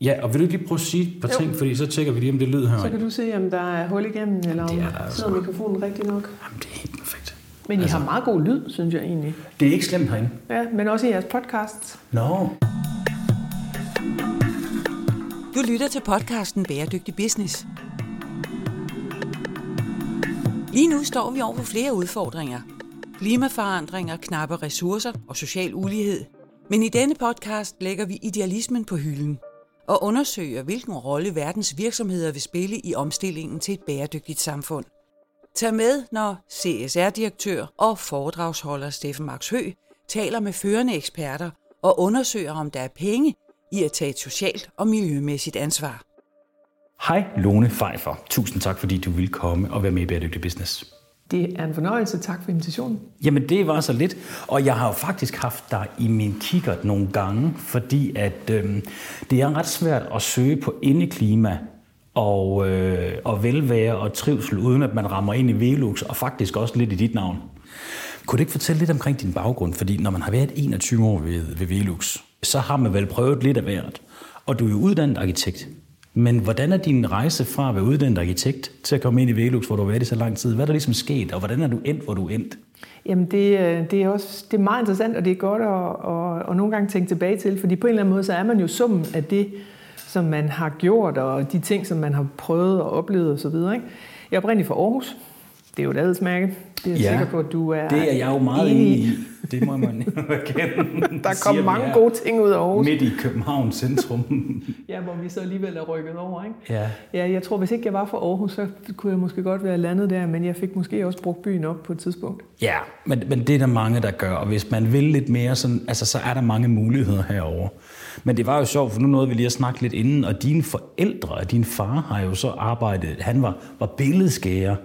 Ja, og vil du ikke lige prøve at sige et par Jo. ting, fordi så tjekker vi lige, om det lyd her. Så kan du se, om der er hul igennem, eller er om der altså. sidder mikrofonen rigtig nok. Jamen, det er helt perfekt. Men I Altså- har meget god lyd, synes jeg egentlig. Det er ikke slemt herinde. Ja, men også i jeres podcast. Nå. No. Du lytter til podcasten Bæredygtig Business. Lige nu står vi over for flere udfordringer. Klimaforandringer, knappe ressourcer og social ulighed. Men i denne podcast lægger vi idealismen på hylden og undersøger, hvilken rolle verdens virksomheder vil spille i omstillingen til et bæredygtigt samfund. Tag med, når CSR-direktør og foredragsholder Steffen Max Hø taler med førende eksperter og undersøger, om der er penge i at tage et socialt og miljømæssigt ansvar. Hej Lone Pfeiffer. Tusind tak, fordi du vil komme og være med i Bæredygtig Business. Det er en fornøjelse. Tak for invitationen. Jamen, det var så lidt. Og jeg har jo faktisk haft dig i min kikkert nogle gange, fordi at øh, det er ret svært at søge på indeklima og, øh, og velvære og trivsel, uden at man rammer ind i Velux, og faktisk også lidt i dit navn. Kunne du ikke fortælle lidt omkring din baggrund? Fordi når man har været 21 år ved, ved Velux, så har man vel prøvet lidt af hvert. Og du er jo uddannet arkitekt. Men hvordan er din rejse fra at være uddannet arkitekt til at komme ind i Velux, hvor du har været i så lang tid? Hvad er der ligesom sket, og hvordan er du endt, hvor du er endt? Jamen det, øh, det er også det er meget interessant, og det er godt at, at, at nogle gange tænke tilbage til, fordi på en eller anden måde, så er man jo summen af det, som man har gjort, og de ting, som man har prøvet og oplevet osv. Ikke? Jeg er oprindelig fra Aarhus. Det er jo et adelsmærke. Det er jeg Ja, sikker på, at du er Det er jeg jo meget enig i. Det må man erkende. Der kom vi mange gode ting ud af Aarhus. Midt i København centrum. Ja, hvor vi så alligevel er rykket over. Ikke? ja. Ja, jeg tror, hvis ikke jeg var fra Aarhus, så kunne jeg måske godt være landet der, men jeg fik måske også brugt byen op på et tidspunkt. ja, men, men det er der mange, der gør. Og hvis man vil lidt mere, sådan, altså, så er der mange muligheder herover. Men det var jo sjovt, for nu nåede vi lige at snakke lidt inden, og dine forældre og din far har jo så arbejdet, han var, var billedskærer,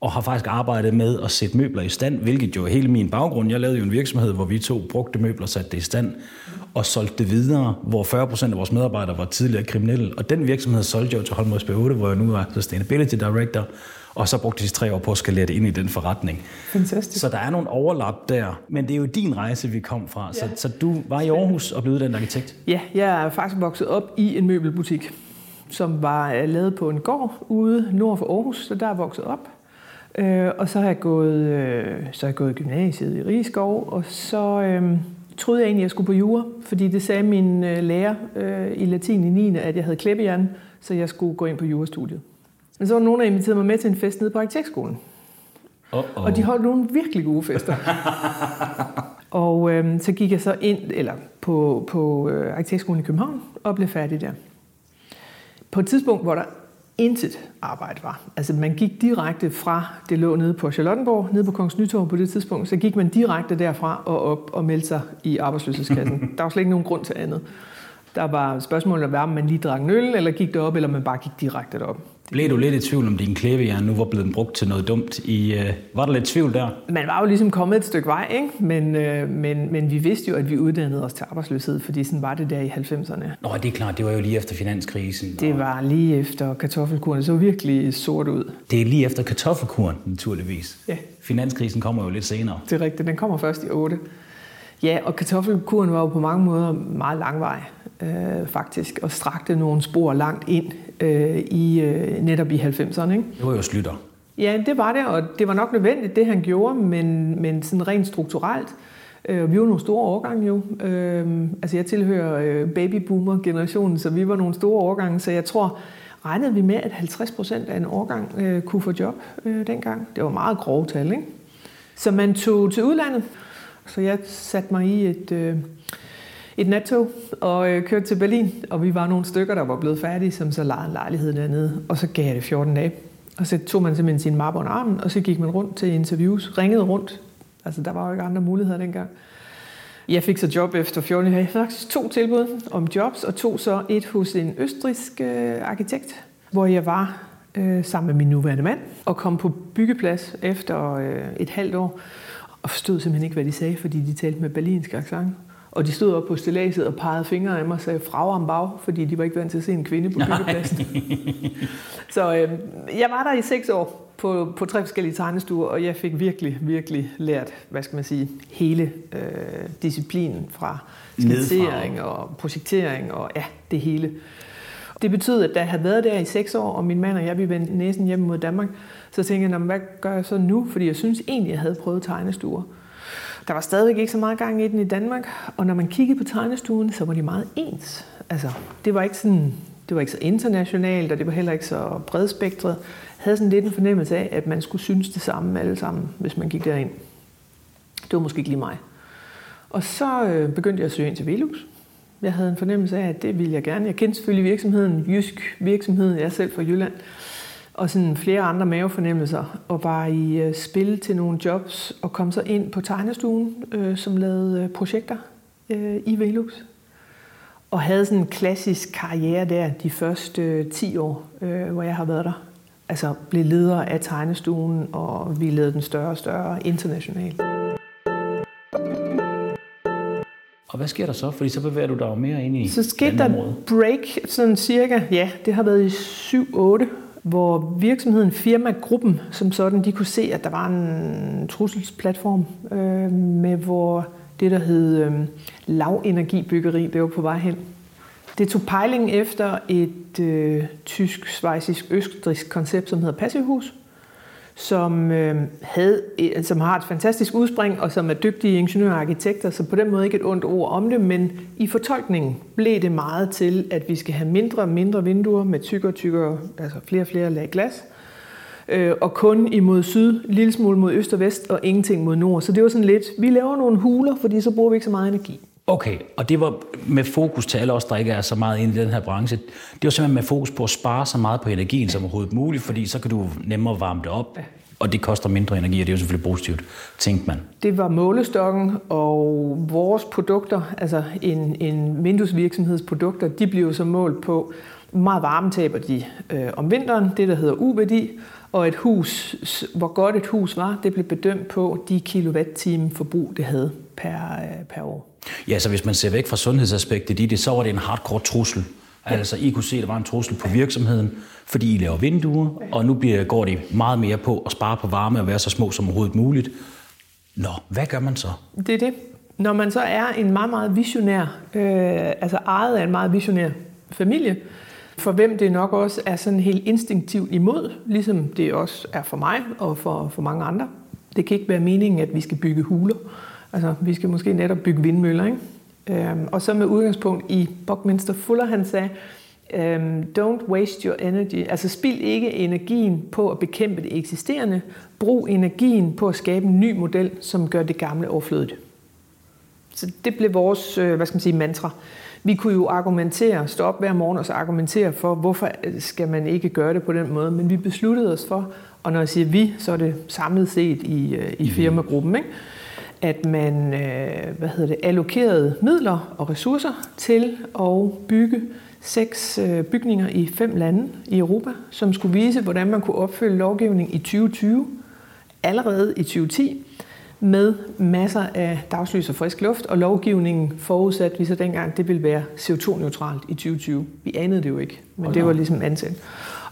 og har faktisk arbejdet med at sætte møbler i stand, hvilket jo er hele min baggrund. Jeg lavede jo en virksomhed, hvor vi to brugte møbler, satte det i stand og solgte det videre, hvor 40 procent af vores medarbejdere var tidligere kriminelle. Og den virksomhed solgte jeg jo til Holmøs B8, hvor jeg nu er Sustainability Director, og så brugte de tre år på at skalere det ind i den forretning. Fantastisk. Så der er nogle overlap der, men det er jo din rejse, vi kom fra. Så, Ja. så du var i Aarhus og blev uddannet arkitekt? Ja, jeg er faktisk vokset op i en møbelbutik, som var øh, lavet på en gård ude nord for Aarhus, så der er vokset op. Øh, og så har jeg gået, øh, så har jeg gået gymnasiet i Rigskov, og så øh, troede jeg egentlig, at jeg skulle på jura, fordi det sagde min øh, lærer øh, i latin i 9. at jeg havde klæbehjern, så jeg skulle gå ind på jurastudiet. Men så var der nogen, der inviterede mig med til en fest nede på arkitektskolen. Oh, oh. Og de holdt nogle virkelig gode fester. og øh, så gik jeg så ind eller på, på øh, Arkitektskolen i København og blev færdig der. På et tidspunkt, hvor der intet arbejde var. Altså man gik direkte fra, det lå nede på Charlottenborg, nede på Kongens Nytorv på det tidspunkt, så gik man direkte derfra og op og meldte sig i arbejdsløshedskassen. der var slet ikke nogen grund til andet. Der var spørgsmålet, om man lige drak en øl, eller gik derop, eller man bare gik direkte derop. Blev du lidt i tvivl om din klæbejern nu var blevet brugt til noget dumt? I, uh, var der lidt tvivl der? Man var jo ligesom kommet et stykke vej, ikke? Men, øh, men, men vi vidste jo, at vi uddannede os til arbejdsløshed, fordi sådan var det der i 90'erne. Nå, det er klart, det var jo lige efter finanskrisen. Det var lige efter kartoffelkuren, det så virkelig sort ud. Det er lige efter kartoffelkuren, naturligvis. Ja. Finanskrisen kommer jo lidt senere. Det er rigtigt, den kommer først i 8. Ja, og kartoffelkuren var jo på mange måder meget langvej, øh, faktisk, og strakte nogle spor langt ind øh, i øh, netop i 90'erne. Ikke? Det var jo slutter. Ja, det var det, og det var nok nødvendigt, det han gjorde, men, men sådan rent strukturelt. Øh, vi var nogle store årgange jo. Øh, altså jeg tilhører øh, babyboomer-generationen, så vi var nogle store årgange, så jeg tror, regnede vi med, at 50 procent af en årgang øh, kunne få job øh, dengang. Det var meget grove tal, ikke? Så man tog til udlandet, så jeg satte mig i et, øh, et nattog og øh, kørte til Berlin, og vi var nogle stykker, der var blevet færdige, som så lejede en lejlighed dernede, og så gav jeg det 14 dage. Og så tog man simpelthen sin mappe under armen, og så gik man rundt til interviews, ringede rundt. Altså, der var jo ikke andre muligheder dengang. Jeg fik så job efter 14 dage. Jeg havde faktisk to tilbud om jobs, og to så et hos en østrisk øh, arkitekt, hvor jeg var øh, sammen med min nuværende mand, og kom på byggeplads efter øh, et halvt år, og forstod simpelthen ikke, hvad de sagde, fordi de talte med berlinsk accent. Og de stod op på stilladset og pegede fingre af mig og sagde frau am bag, fordi de var ikke vant til at se en kvinde på byggepladsen. så øh, jeg var der i seks år, på, på tre forskellige tegnestuer, og jeg fik virkelig, virkelig lært, hvad skal man sige, hele øh, disciplinen fra skitsering og projektering og ja, det hele. Det betød, at da jeg havde været der i seks år, og min mand og jeg, vi vendte næsen hjem mod Danmark, så tænkte jeg, hvad gør jeg så nu? Fordi jeg synes egentlig, jeg havde prøvet tegnestuer. Der var stadigvæk ikke så meget gang i den i Danmark, og når man kiggede på tegnestuen, så var de meget ens. Altså, det var ikke sådan, det var ikke så internationalt, og det var heller ikke så bredspektret. Jeg havde sådan lidt en fornemmelse af, at man skulle synes det samme alle sammen, hvis man gik derind. Det var måske ikke lige mig. Og så øh, begyndte jeg at søge ind til Velux. Jeg havde en fornemmelse af, at det ville jeg gerne. Jeg kendte selvfølgelig virksomheden, Jysk virksomhed, jeg er selv fra Jylland og sådan flere andre mavefornemmelser, og var i øh, spil til nogle jobs, og kom så ind på tegnestuen, øh, som lavede øh, projekter øh, i Velux. Og havde sådan en klassisk karriere der de første øh, 10 år, øh, hvor jeg har været der. Altså blev leder af tegnestuen, og vi lavede den større og større internationalt. Og hvad sker der så? Fordi så bevæger du dig jo mere ind i Så skete der break, sådan cirka, ja, det har været i 7-8 hvor virksomheden Firma Gruppen som sådan, de kunne se, at der var en trusselsplatform, øh, med hvor det, der hed øh, lavenergibyggeri, det var på vej hen. Det tog pejling efter et øh, tysk, svejsisk, østrisk koncept, som hedder Passivhus, som, øh, havde, øh, som har et fantastisk udspring, og som er dygtige ingeniører og arkitekter, så på den måde ikke et ondt ord om det, men i fortolkningen blev det meget til, at vi skal have mindre og mindre vinduer med tykkere og tykkere, altså flere og flere lag glas, øh, og kun imod syd, lille smule mod øst og vest, og ingenting mod nord. Så det var sådan lidt, vi laver nogle huler, fordi så bruger vi ikke så meget energi. Okay, og det var med fokus til alle os, der ikke er så meget inde i den her branche. Det var simpelthen med fokus på at spare så meget på energien som overhovedet muligt, fordi så kan du nemmere varme det op, og det koster mindre energi, og det er jo selvfølgelig positivt, tænkte man. Det var målestokken, og vores produkter, altså en, en vinduesvirksomheds produkter, de blev så målt på, meget varme taber de øh, om vinteren, det der hedder U-værdi, og et hus, hvor godt et hus var, det blev bedømt på de kilowatt-time forbrug, det havde per, øh, per år. Ja, så hvis man ser væk fra sundhedsaspektet i det, så var det en hardcore trussel. Altså, I kunne se, at der var en trussel på virksomheden, fordi I laver vinduer, og nu bliver, går det meget mere på at spare på varme og være så små som overhovedet muligt. Nå, hvad gør man så? Det er det. Når man så er en meget, meget visionær, øh, altså ejet af en meget visionær familie, for hvem det nok også er sådan helt instinktivt imod, ligesom det også er for mig og for, for mange andre. Det kan ikke være meningen, at vi skal bygge huler. Altså, vi skal måske netop bygge vindmøller, ikke? Øhm, og så med udgangspunkt i Buckminster Fuller, han sagde, um, don't waste your energy. Altså spil ikke energien på at bekæmpe det eksisterende. Brug energien på at skabe en ny model, som gør det gamle overflødigt. Så det blev vores, øh, hvad skal man sige, mantra. Vi kunne jo argumentere, stå op hver morgen og så argumentere for, hvorfor skal man ikke gøre det på den måde. Men vi besluttede os for, og når jeg siger vi, så er det samlet set i, øh, i firmagruppen, ikke? At man øh, hvad hedder det, allokerede midler og ressourcer til at bygge seks øh, bygninger i fem lande i Europa, som skulle vise, hvordan man kunne opfylde lovgivning i 2020, allerede i 2010, med masser af dagslys og frisk luft, og lovgivningen forudsat vi så dengang, det ville være CO2-neutralt i 2020. Vi anede det jo ikke, men det var ligesom ansat.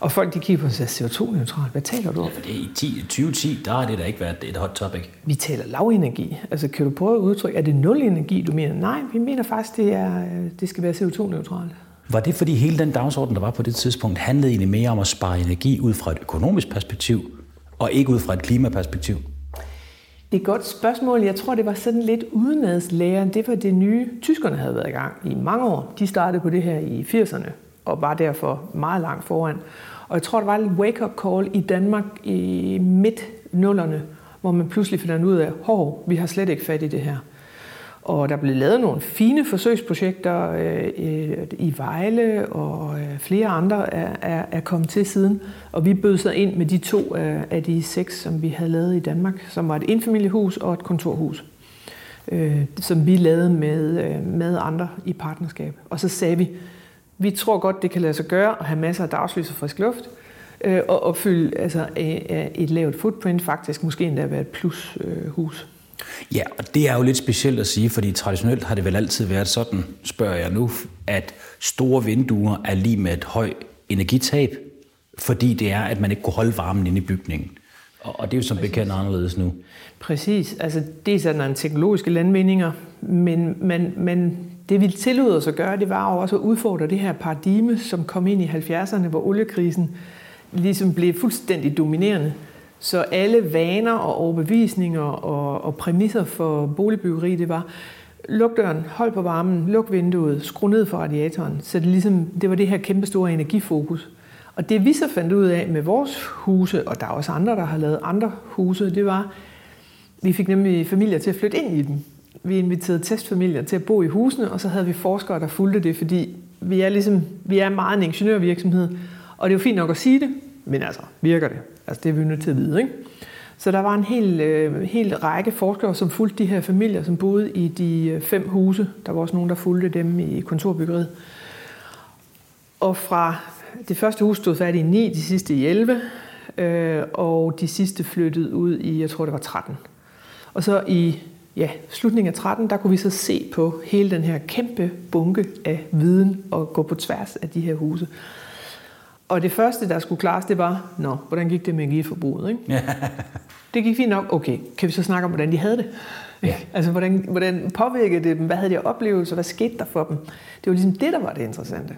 Og folk de kigger på sig CO2-neutralt. Hvad taler du om? Ja, i 10, 2010, der har det da ikke været et hot topic. Vi taler lavenergi. Altså kan du prøve at udtrykke, er det nul energi, du mener? Nej, vi mener faktisk, det, er, det skal være CO2-neutralt. Var det fordi hele den dagsorden, der var på det tidspunkt, handlede egentlig mere om at spare energi ud fra et økonomisk perspektiv, og ikke ud fra et klimaperspektiv? Det er et godt spørgsmål. Jeg tror, det var sådan lidt udenadslæren. Det var det nye, tyskerne havde været i gang i mange år. De startede på det her i 80'erne og var derfor meget langt foran. Og jeg tror, der var et wake-up call i Danmark i midt nullerne, hvor man pludselig finder ud af, hov, vi har slet ikke fat i det her. Og der blev lavet nogle fine forsøgsprojekter øh, i Vejle, og øh, flere andre er, er, er kommet til siden. Og vi bød sig ind med de to af de seks, som vi havde lavet i Danmark, som var et indfamiliehus og et kontorhus, øh, som vi lavede med, øh, med andre i partnerskab. Og så sagde vi, vi tror godt, det kan lade sig gøre at have masser af dagslys og frisk luft, øh, og opfylde altså, et lavt footprint, faktisk måske endda være et plus øh, hus. Ja, og det er jo lidt specielt at sige, fordi traditionelt har det vel altid været sådan, spørger jeg nu, at store vinduer er lige med et højt energitab. fordi det er, at man ikke kunne holde varmen inde i bygningen. Og, det er jo som bekendt anderledes nu. Præcis. Altså, det er nogle teknologiske landvindinger, men, men, men det vi tillod os at gøre, det var jo også at udfordre det her paradigme, som kom ind i 70'erne, hvor oliekrisen ligesom blev fuldstændig dominerende. Så alle vaner og overbevisninger og, og præmisser for boligbyggeri, det var, luk døren, hold på varmen, luk vinduet, skru ned for radiatoren. Så det, ligesom, det var det her kæmpe store energifokus. Og det vi så fandt ud af med vores huse, og der er også andre, der har lavet andre huse, det var, vi fik nemlig familier til at flytte ind i dem. Vi inviterede testfamilier til at bo i husene, og så havde vi forskere, der fulgte det, fordi vi er, ligesom, vi er meget en ingeniørvirksomhed, og det er jo fint nok at sige det, men altså, virker det? Altså, det er vi nødt til at vide, ikke? Så der var en hel, øh, hel række forskere, som fulgte de her familier, som boede i de øh, fem huse. Der var også nogen, der fulgte dem i kontorbyggeriet. Og fra det første hus stod færdigt i 9, de sidste i 11, øh, og de sidste flyttede ud i, jeg tror det var 13. Og så i ja, slutningen af 13, der kunne vi så se på hele den her kæmpe bunke af viden og gå på tværs af de her huse. Og det første, der skulle klares, det var, nå, hvordan gik det med energiforbruget? Ikke? det gik fint nok. Okay, kan vi så snakke om, hvordan de havde det? Ja. altså, hvordan, hvordan påvirkede det dem? Hvad havde de oplevelser? Hvad skete der for dem? Det var ligesom det, der var det interessante.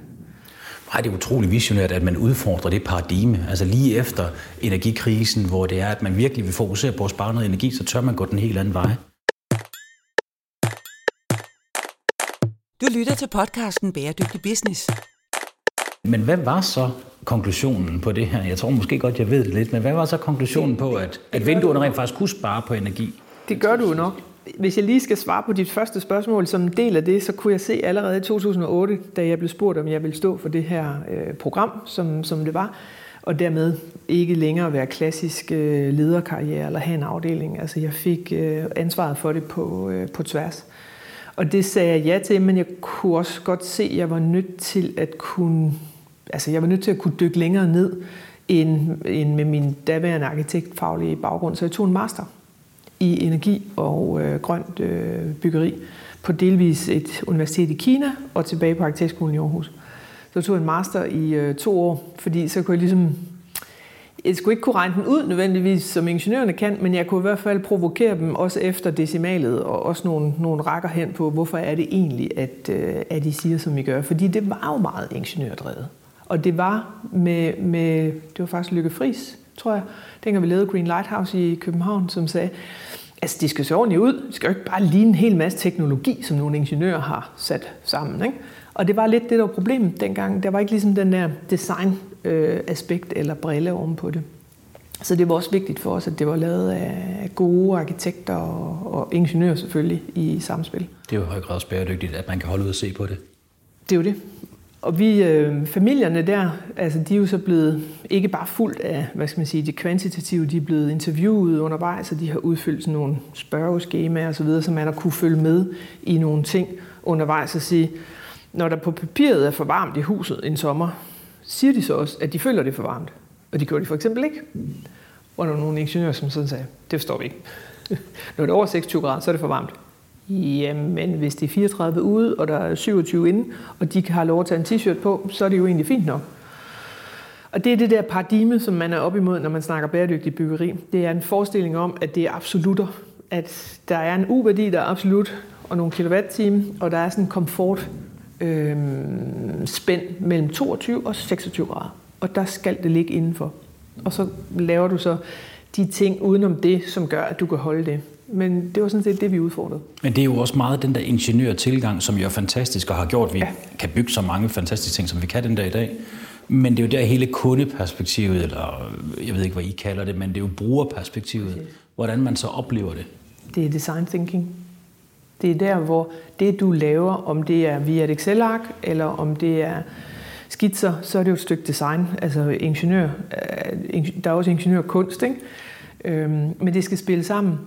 Nej, det er utroligt visionært, at man udfordrer det paradigme. Altså lige efter energikrisen, hvor det er, at man virkelig vil fokusere på at spare noget energi, så tør man gå den helt anden vej. Du lytter til podcasten Bæredygtig Business. Men hvad var så konklusionen på det her? Jeg tror måske godt, jeg ved det lidt, men hvad var så konklusionen på, at, at vinduerne rent faktisk kunne spare på energi? Det gør du jo nok. Hvis jeg lige skal svare på dit første spørgsmål som en del af det, så kunne jeg se allerede i 2008, da jeg blev spurgt, om jeg ville stå for det her øh, program, som, som det var, og dermed ikke længere være klassisk øh, lederkarriere eller have en afdeling. Altså jeg fik øh, ansvaret for det på, øh, på tværs. Og det sagde jeg ja til, men jeg kunne også godt se, at jeg var nødt til at kunne, altså jeg var nødt til at kunne dykke længere ned end, end med min daværende arkitektfaglige baggrund. Så jeg tog en master i energi og øh, grønt øh, byggeri på delvis et universitet i Kina og tilbage på Arkitektskolen i Aarhus. Så jeg tog en master i øh, to år, fordi så kunne jeg ligesom jeg skulle ikke kunne regne den ud nødvendigvis, som ingeniørerne kan, men jeg kunne i hvert fald provokere dem også efter decimalet, og også nogle, nogle rækker hen på, hvorfor er det egentlig, at, øh, at de siger, som vi gør. Fordi det var jo meget ingeniørdrevet. Og det var med, med det var faktisk Lykke Friis, tror jeg, dengang vi lavede Green Lighthouse i København, som sagde, altså det skal se ordentligt ud. Det skal jo ikke bare ligne en hel masse teknologi, som nogle ingeniører har sat sammen. Ikke? Og det var lidt det, der var problemet dengang. Der var ikke ligesom den der design design-aspekt eller brille ovenpå det. Så det var også vigtigt for os, at det var lavet af gode arkitekter og, og ingeniører selvfølgelig i samspil. Det er jo i høj grad også bæredygtigt, at man kan holde ud og se på det. Det er jo det. Og vi, øh, familierne der, altså de er jo så blevet ikke bare fuldt af, hvad skal man sige, det kvantitative, de er blevet interviewet undervejs, og de har udfyldt sådan nogle spørgeskemaer og så videre, så man har kunne følge med i nogle ting undervejs og sige, når der på papiret er for varmt i huset en sommer, siger de så også, at de føler det er for varmt. Og det gjorde de for eksempel ikke. Hvor der var nogle ingeniører, som sådan sagde, det forstår vi ikke. Når det er over 26 grader, så er det for varmt. Jamen, hvis det er 34 ude, og der er 27 inde, og de har lov at tage en t-shirt på, så er det jo egentlig fint nok. Og det er det der paradigme, som man er op imod, når man snakker bæredygtig byggeri. Det er en forestilling om, at det er absolutter. At der er en U-værdi, der er absolut, og nogle kilowatt-time, og der er sådan en komfort øh, spænd mellem 22 og 26 grader. Og der skal det ligge indenfor. Og så laver du så de ting udenom det, som gør, at du kan holde det. Men det var sådan set det, vi udfordrede. Men det er jo også meget den der ingeniørtilgang, som jo er fantastisk og har gjort, at vi ja. kan bygge så mange fantastiske ting, som vi kan den der i dag. Men det er jo der hele kundeperspektivet, eller jeg ved ikke, hvad I kalder det, men det er jo brugerperspektivet. Hvordan man så oplever det. Det er design thinking. Det er der, hvor det, du laver, om det er via et Excel-ark, eller om det er skitser, så er det jo et stykke design. Altså ingeniør, øh, der er også ingeniørkunst, ikke? Øhm, men det skal spille sammen.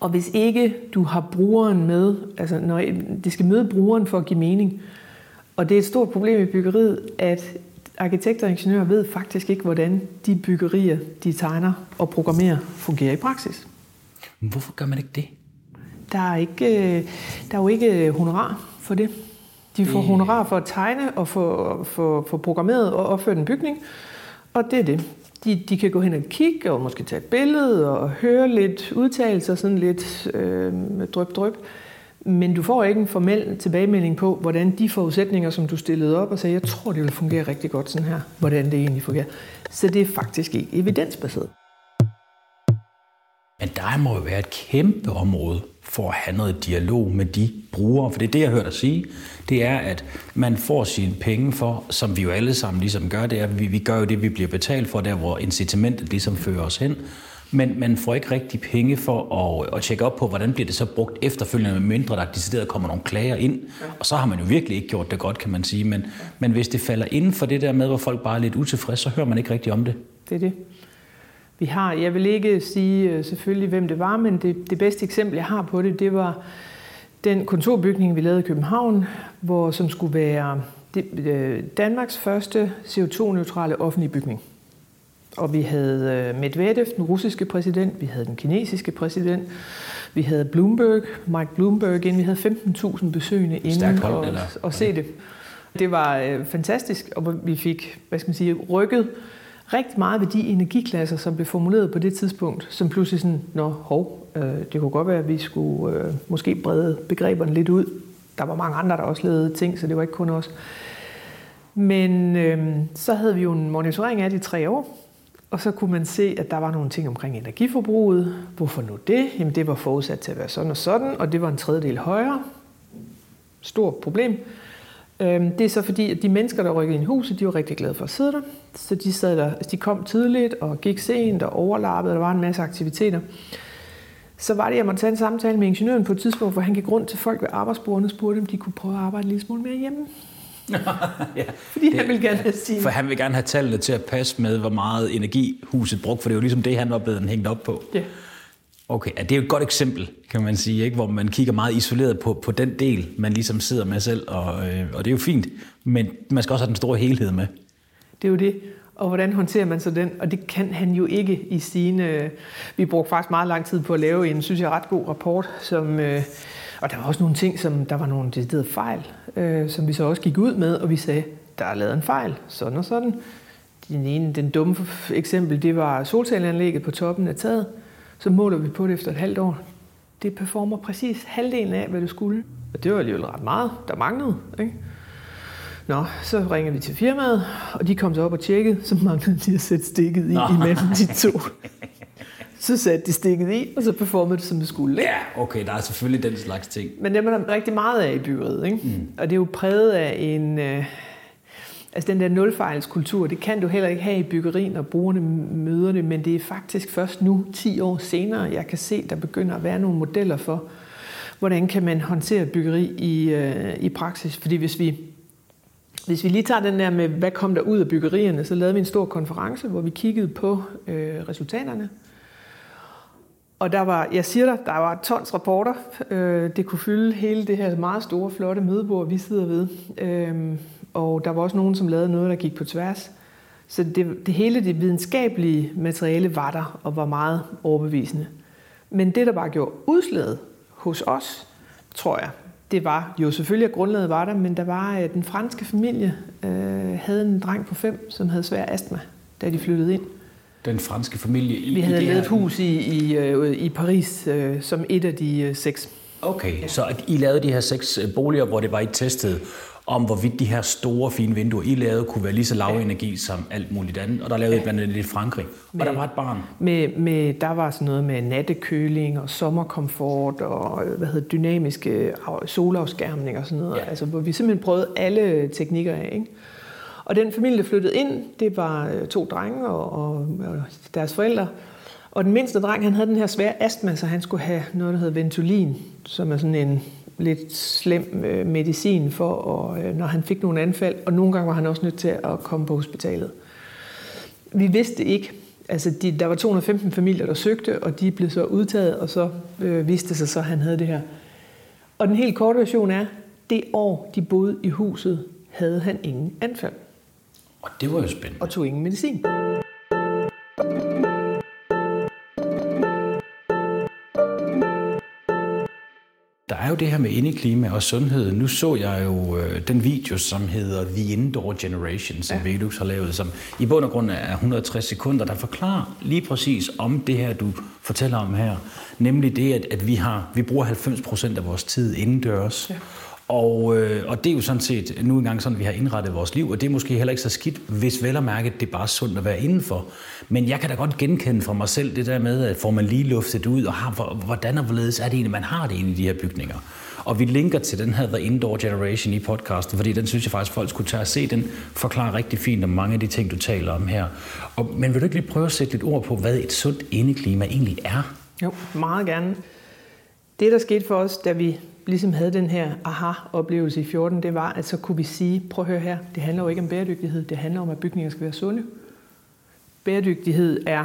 Og hvis ikke du har brugeren med, altså når det skal møde brugeren for at give mening, og det er et stort problem i byggeriet, at arkitekter og ingeniører ved faktisk ikke, hvordan de byggerier, de tegner og programmerer, fungerer i praksis. Hvorfor gør man ikke det? Der er, ikke, der er jo ikke honorar for det. De får honorar for at tegne og få, for, for programmeret og opføre en bygning. Og det er det. De, de kan gå hen og kigge, og måske tage et billede, og høre lidt udtalelser, sådan lidt øh, drøb, drøb. Men du får ikke en formel tilbagemelding på, hvordan de forudsætninger, som du stillede op og sagde, jeg tror, det vil fungere rigtig godt sådan her, hvordan det egentlig fungerer. Så det er faktisk ikke evidensbaseret. Men der må jo være et kæmpe område for at have noget dialog med de brugere. For det er det, jeg hørte dig sige. Det er, at man får sine penge for, som vi jo alle sammen ligesom gør, det er, at vi, vi gør jo det, vi bliver betalt for, der hvor incitamentet ligesom fører os hen. Men man får ikke rigtig penge for at, at tjekke op på, hvordan bliver det så brugt efterfølgende, med mindre der decideret kommer nogle klager ind. Og så har man jo virkelig ikke gjort det godt, kan man sige. Men, men hvis det falder inden for det der med, hvor folk bare er lidt utilfredse, så hører man ikke rigtig om det. Det er det. Vi har, jeg vil ikke sige øh, selvfølgelig, hvem det var, men det, det bedste eksempel, jeg har på det, det var den kontorbygning, vi lavede i København, hvor, som skulle være det, øh, Danmarks første CO2-neutrale offentlige bygning. Og vi havde øh, Medvedev, den russiske præsident, vi havde den kinesiske præsident, vi havde Bloomberg, Mike Bloomberg ind, vi havde 15.000 besøgende inden og, og se det. Det var øh, fantastisk, og vi fik, hvad skal man sige, rykket rigtig meget ved de energiklasser, som blev formuleret på det tidspunkt, som pludselig sådan, nå, hov, øh, det kunne godt være, at vi skulle øh, måske brede begreberne lidt ud. Der var mange andre, der også lavede ting, så det var ikke kun os. Men øh, så havde vi jo en monitorering af de tre år, og så kunne man se, at der var nogle ting omkring energiforbruget. Hvorfor nu det? Jamen det var forudsat til at være sådan og sådan, og det var en tredjedel højere. Stort problem. Øhm, det er så fordi, at de mennesker, der rykkede ind i huset, de var rigtig glade for at sidde der. Så de, sad der, de kom tidligt og gik sent og overlappede, og der var en masse aktiviteter. Så var det, at jeg måtte tage en samtale med ingeniøren på et tidspunkt, hvor han gik rundt til folk ved arbejdsbordene og spurgte, om de kunne prøve at arbejde en lille smule mere hjemme. ja, Fordi det, han ville gerne have sin... For han vil gerne have tallene til at passe med, hvor meget energi huset brugte, for det er jo ligesom det, han var blevet hængt op på. Ja. Okay, ja, det er jo et godt eksempel, kan man sige, ikke? hvor man kigger meget isoleret på, på den del, man ligesom sidder med selv, og, øh, og det er jo fint, men man skal også have den store helhed med. Det er jo det. Og hvordan håndterer man så den? Og det kan han jo ikke i sine... Øh, vi brugte faktisk meget lang tid på at lave en, synes jeg, ret god rapport, som... Øh, og der var også nogle ting, som der var nogle deciderede fejl, øh, som vi så også gik ud med, og vi sagde, der er lavet en fejl, sådan og sådan. Den ene, den dumme eksempel, det var solcelleanlægget på toppen af taget. Så måler vi på det efter et halvt år. Det performer præcis halvdelen af, hvad du skulle. Og det var alligevel ret meget, der manglede. Ikke? Nå, så ringer vi til firmaet, og de kom så op og tjekkede, så manglede de at sætte stikket i Nå. imellem de to. Så satte de stikket i, og så performede det, som det skulle. Ikke? Ja, okay, der er selvfølgelig den slags ting. Men det er der rigtig meget af i byggeriet. Ikke? Mm. Og det er jo præget af en... Øh, altså den der nulfejlskultur, det kan du heller ikke have i byggerien, når brugerne møder det, men det er faktisk først nu, 10 år senere, jeg kan se, der begynder at være nogle modeller for, hvordan kan man håndtere byggeri i, øh, i praksis. Fordi hvis vi, hvis vi lige tager den der med, hvad kom der ud af byggerierne, så lavede vi en stor konference, hvor vi kiggede på øh, resultaterne. Og der var, jeg siger dig, der var tons rapporter. Øh, det kunne fylde hele det her meget store, flotte mødebord, vi sidder ved. Øh, og der var også nogen, som lavede noget, der gik på tværs. Så det, det hele det videnskabelige materiale var der og var meget overbevisende. Men det, der bare gjorde udslaget hos os, tror jeg, det var jo selvfølgelig, at grundlaget var der, men der var, at den franske familie øh, havde en dreng på fem, som havde svær astma, da de flyttede ind. Den franske familie i Vi havde lavet et hus i, i, øh, i Paris øh, som et af de øh, seks. Okay, ja. så at I lavede de her seks øh, boliger, hvor det var I testet om, hvorvidt de her store, fine vinduer, I lavede, kunne være lige så lav energi som alt muligt andet. Og der lavede I blandt andet i Frankrig. Med, og der var et barn. Med, med, der var sådan noget med nattekøling og sommerkomfort og hvad hedder, dynamiske solafskærmning og sådan noget. Ja. Altså, hvor vi simpelthen prøvede alle teknikker af. Ikke? Og den familie, der flyttede ind, det var to drenge og, og, og deres forældre. Og den mindste dreng, han havde den her svære astma, så han skulle have noget, der hedder Ventolin, som er sådan en lidt slem øh, medicin for, og, øh, når han fik nogle anfald, og nogle gange var han også nødt til at komme på hospitalet. Vi vidste ikke, altså de, der var 215 familier, der søgte, og de blev så udtaget, og så øh, viste sig så, at han havde det her. Og den helt korte version er, det år, de boede i huset, havde han ingen anfald. Og det var jo spændende. Og tog ingen medicin. Der er jo det her med indeklima og sundhed. Nu så jeg jo øh, den video, som hedder The Indoor Generation, som ja. Velux har lavet, som i bund og grund er 160 sekunder, der forklarer lige præcis om det her, du fortæller om her. Nemlig det, at, at vi, har, vi bruger 90 procent af vores tid indendørs. Ja. Og, øh, og det er jo sådan set nu engang sådan, vi har indrettet vores liv, og det er måske heller ikke så skidt, hvis vel og mærke, det er bare sundt at være indenfor. Men jeg kan da godt genkende fra mig selv det der med, at får man lige luftet ud, og har, hvordan og hvorledes er det egentlig, man har det inde i de her bygninger. Og vi linker til den her The Indoor Generation i podcasten, fordi den synes jeg faktisk, folk skulle tage og se. Den forklarer rigtig fint om mange af de ting, du taler om her. Og, men vil du ikke lige prøve at sætte lidt ord på, hvad et sundt indeklima egentlig er? Jo, meget gerne. Det, der skete for os, da vi ligesom havde den her aha-oplevelse i 14, det var, at så kunne vi sige, prøv at høre her, det handler jo ikke om bæredygtighed, det handler om, at bygninger skal være sunde. Bæredygtighed er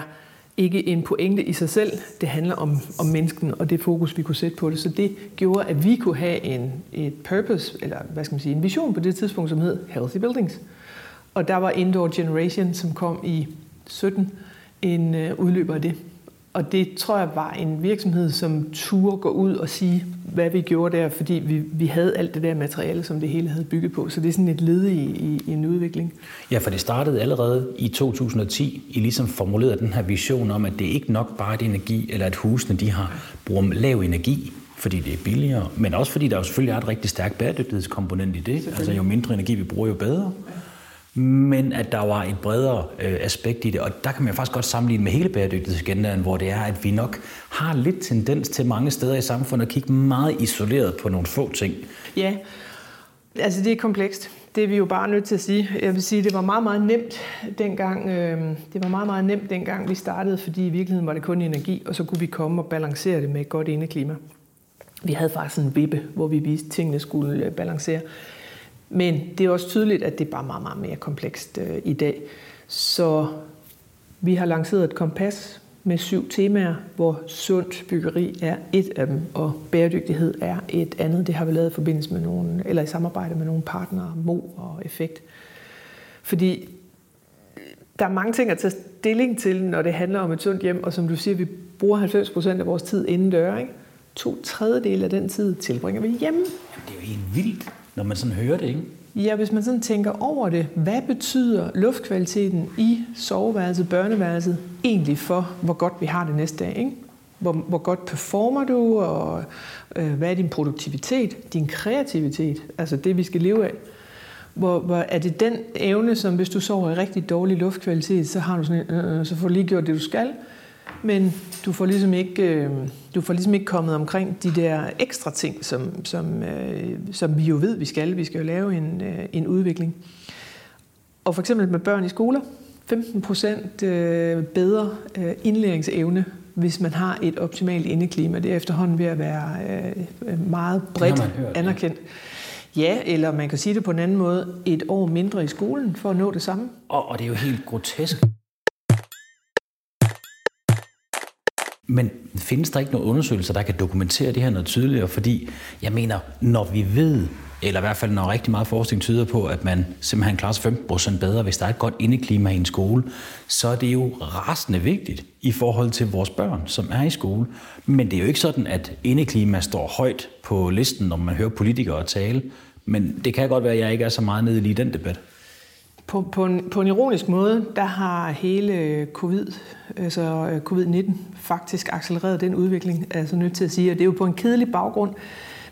ikke en pointe i sig selv, det handler om, om mennesken og det fokus, vi kunne sætte på det. Så det gjorde, at vi kunne have en, et purpose, eller hvad skal man sige, en vision på det tidspunkt, som hed Healthy Buildings. Og der var Indoor Generation, som kom i 17, en øh, udløber af det. Og det tror jeg var en virksomhed, som turde gå ud og sige, hvad vi gjorde der, fordi vi, vi havde alt det der materiale, som det hele havde bygget på. Så det er sådan et led i, i, i en udvikling. Ja, for det startede allerede i 2010. I ligesom formulerede den her vision om, at det ikke nok bare er det energi, eller at husene de har bruger lav energi, fordi det er billigere, men også fordi der jo selvfølgelig er et rigtig stærkt bæredygtighedskomponent i det. Altså jo mindre energi vi bruger, jo bedre men at der var et bredere øh, aspekt i det. Og der kan man faktisk godt sammenligne med hele bæredygtighedsagendaen, hvor det er, at vi nok har lidt tendens til mange steder i samfundet at kigge meget isoleret på nogle få ting. Ja, altså det er komplekst. Det er vi jo bare nødt til at sige. Jeg vil sige, det var meget, meget nemt dengang, øh, det var meget, meget nemt dengang vi startede, fordi i virkeligheden var det kun energi, og så kunne vi komme og balancere det med et godt indeklima. Vi havde faktisk en vippe, hvor vi viste, at tingene skulle øh, balancere. Men det er også tydeligt, at det er bare meget, meget mere komplekst øh, i dag. Så vi har lanceret et kompas med syv temaer, hvor sundt byggeri er et af dem, og bæredygtighed er et andet. Det har vi lavet i forbindelse med nogle, eller i samarbejde med nogle partnere, Mo og Effekt. Fordi der er mange ting at tage stilling til, når det handler om et sundt hjem, og som du siger, vi bruger 90 procent af vores tid indendør, ikke? To tredjedel af den tid tilbringer vi hjemme. Jamen, det er jo helt vildt når man sådan hører det, ikke? Ja, hvis man sådan tænker over det, hvad betyder luftkvaliteten i soveværelset, børneværelset, egentlig for, hvor godt vi har det næste dag? Ikke? Hvor, hvor godt performer du, og øh, hvad er din produktivitet, din kreativitet, altså det, vi skal leve af? Hvor, hvor er det den evne, som hvis du sover i rigtig dårlig luftkvalitet, så, har du sådan, øh, øh, øh, så får du lige gjort det, du skal, men du får ligesom ikke, øh, du får ligesom ikke kommet omkring de der ekstra ting, som, som, øh, som vi jo ved, vi skal. Vi skal jo lave en, øh, en udvikling. Og for eksempel med børn i skoler, 15 procent øh, bedre øh, indlæringsevne, hvis man har et optimalt indeklima. Det er efterhånden ved at være øh, meget bredt hørt, anerkendt. Ja. ja, eller man kan sige det på en anden måde, et år mindre i skolen for at nå det samme. Og, og det er jo helt grotesk. Men findes der ikke nogen undersøgelser, der kan dokumentere det her noget tydeligere? Fordi jeg mener, når vi ved, eller i hvert fald når rigtig meget forskning tyder på, at man simpelthen klarer sig 15% bedre, hvis der er et godt indeklima i en skole, så er det jo rasende vigtigt i forhold til vores børn, som er i skole. Men det er jo ikke sådan, at indeklima står højt på listen, når man hører politikere tale. Men det kan godt være, at jeg ikke er så meget nede i lige den debat. På, på, en, på en ironisk måde, der har hele øh, COVID, altså øh, covid-19 faktisk accelereret den udvikling, er jeg så nødt til at sige. Og det er jo på en kedelig baggrund,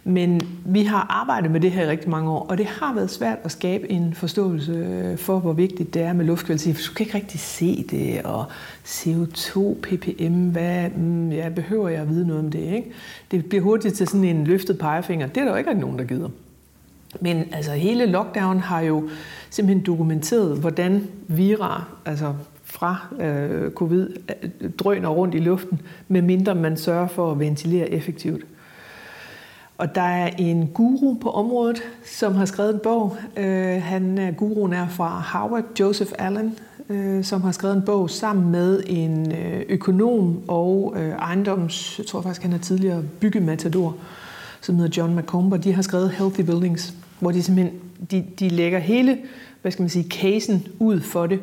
men vi har arbejdet med det her i rigtig mange år, og det har været svært at skabe en forståelse øh, for, hvor vigtigt det er med luftkvalitet. For du kan ikke rigtig se det, og CO2, ppm, hvad mm, ja, behøver jeg at vide noget om det? Ikke? Det bliver hurtigt til sådan en løftet pegefinger. Det er der jo ikke nogen, der gider. Men altså hele lockdown har jo simpelthen dokumenteret, hvordan vira, altså fra øh, covid, øh, drøner rundt i luften, medmindre man sørger for at ventilere effektivt. Og der er en guru på området, som har skrevet en bog. Øh, han, guruen er fra Harvard, Joseph Allen, øh, som har skrevet en bog sammen med en øh, økonom og øh, ejendoms, jeg tror faktisk han er tidligere byggematador, som hedder John McComber. De har skrevet Healthy Buildings, hvor de simpelthen de, de lægger hele hvad skal man sige, casen ud for det.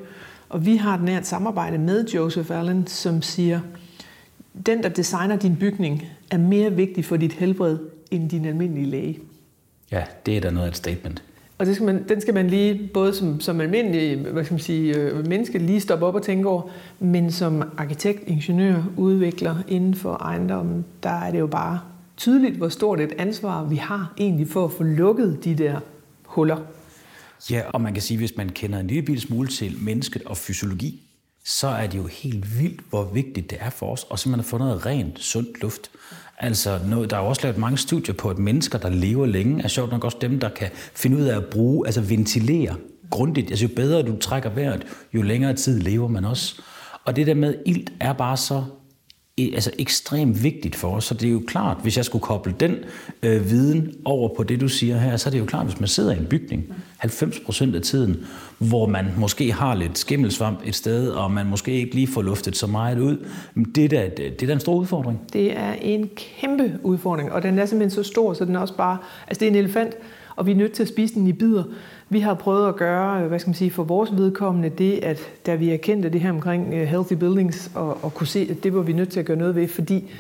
Og vi har et nært samarbejde med Joseph Allen, som siger, den, der designer din bygning, er mere vigtig for dit helbred end din almindelige læge. Ja, det er da noget af et statement. Og det skal man, den skal man lige, både som, som almindelig hvad skal man sige, øh, menneske, lige stoppe op og tænke over, men som arkitekt, ingeniør, udvikler inden for ejendommen, der er det jo bare tydeligt, hvor stort et ansvar vi har egentlig for at få lukket de der huller. Ja, og man kan sige, hvis man kender en lille smule til mennesket og fysiologi, så er det jo helt vildt, hvor vigtigt det er for os, og simpelthen at få noget rent, sundt luft. Altså, noget, der er også lavet mange studier på, at mennesker, der lever længe, er sjovt nok også dem, der kan finde ud af at bruge, altså ventilere grundigt. Altså, jo bedre du trækker vejret, jo længere tid lever man også. Og det der med ilt er bare så altså ekstremt vigtigt for os. Så det er jo klart, hvis jeg skulle koble den øh, viden over på det, du siger her, så er det jo klart, hvis man sidder i en bygning 90 procent af tiden, hvor man måske har lidt skimmelsvamp et sted, og man måske ikke lige får luftet så meget ud, det er da, det er da en stor udfordring. Det er en kæmpe udfordring, og den er simpelthen så stor, så den er også bare, altså det er en elefant, og vi er nødt til at spise den i bidder. Vi har prøvet at gøre, øh, hvad skal man sige, for vores vedkommende det, at da vi erkendte det her omkring øh, healthy buildings, og, og kunne se, at det var vi nødt til at gøre noget ved, fordi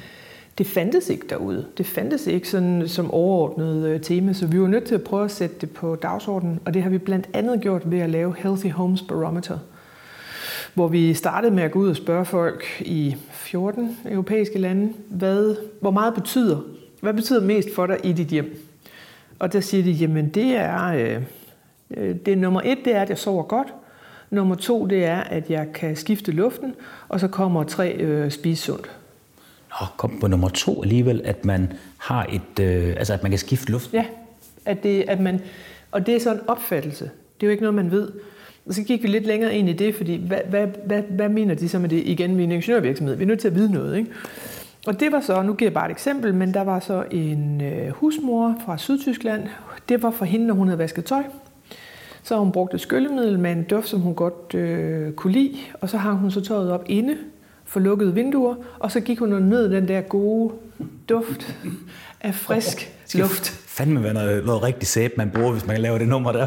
det fandtes ikke derude. Det fandtes ikke sådan som overordnet øh, tema, så vi var nødt til at prøve at sætte det på dagsordenen, og det har vi blandt andet gjort ved at lave Healthy Homes Barometer, hvor vi startede med at gå ud og spørge folk i 14 europæiske lande, hvad, hvor meget betyder, hvad betyder mest for dig i dit hjem? Og der siger de, jamen det er, øh, det er nummer et, det er, at jeg sover godt. Nummer to, det er, at jeg kan skifte luften. Og så kommer tre, øh, spise sundt. Nå, kom på nummer to alligevel, at man har et, øh, altså at man kan skifte luften. Ja, at det, at man, og det er sådan en opfattelse. Det er jo ikke noget, man ved. Og så gik vi lidt længere ind i det, fordi hvad, hvad, hvad, hvad mener de så med det? Igen, vi er en ingeniørvirksomhed. Vi er nødt til at vide noget, ikke? Og det var så, nu giver jeg bare et eksempel, men der var så en øh, husmor fra Sydtyskland. Det var for hende, når hun havde vasket tøj. Så hun brugte et skyllemiddel med en duft, som hun godt øh, kunne lide, og så hang hun så tøjet op inde for lukkede vinduer, og så gik hun og nød den der gode duft af frisk luft. Fandme være noget, noget rigtig sæbe, man bruger, hvis man kan lave det nummer der.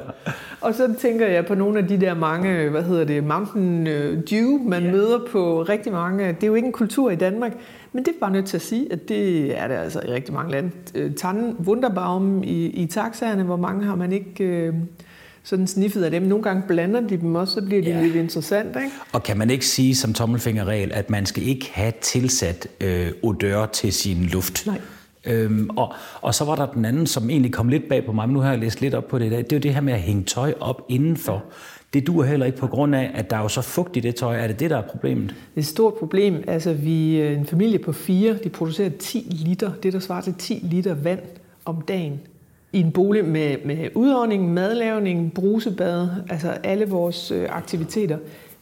Og så tænker jeg på nogle af de der mange, hvad hedder det, Mountain øh, Dew, man yeah. møder på rigtig mange. Det er jo ikke en kultur i Danmark, men det er bare nødt til at sige, at det er det altså i rigtig mange lande. Øh, Tannen Wunderbaum i, i taxaerne, hvor mange har man ikke... Øh, sådan sniffet af dem. Nogle gange blander de dem også, så bliver det ja. lidt interessant. Ikke? Og kan man ikke sige som tommelfingerregel, at man skal ikke have tilsat øh, odør til sin luft? Nej. Øhm, og, og så var der den anden, som egentlig kom lidt bag på mig, men nu har jeg læst lidt op på det i dag. Det er jo det her med at hænge tøj op indenfor. Det duer heller ikke på grund af, at der er jo så fugt i det tøj. Er det det, der er problemet? Det er et stort problem. Altså, vi er en familie på fire, de producerer 10 liter, det der svarer til 10 liter vand om dagen i en bolig med, med udånding, madlavning, brusebad, altså alle vores øh, aktiviteter.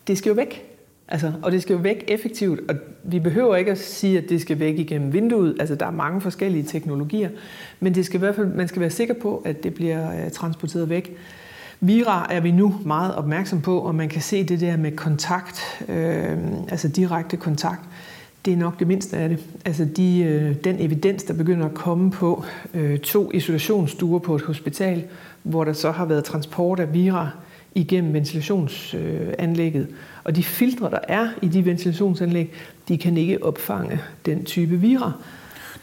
Det skal jo væk. Altså, og det skal jo væk effektivt, og vi behøver ikke at sige, at det skal væk igennem vinduet. Altså, der er mange forskellige teknologier, men det skal i hvert fald, man skal være sikker på, at det bliver øh, transporteret væk. Vira er vi nu meget opmærksom på, og man kan se det der med kontakt, øh, altså direkte kontakt. Det er nok det mindste af det. Altså de, øh, den evidens, der begynder at komme på øh, to isolationsstuer på et hospital, hvor der så har været transport af vira igennem ventilationsanlægget. Og de filtre, der er i de ventilationsanlæg, de kan ikke opfange den type vira.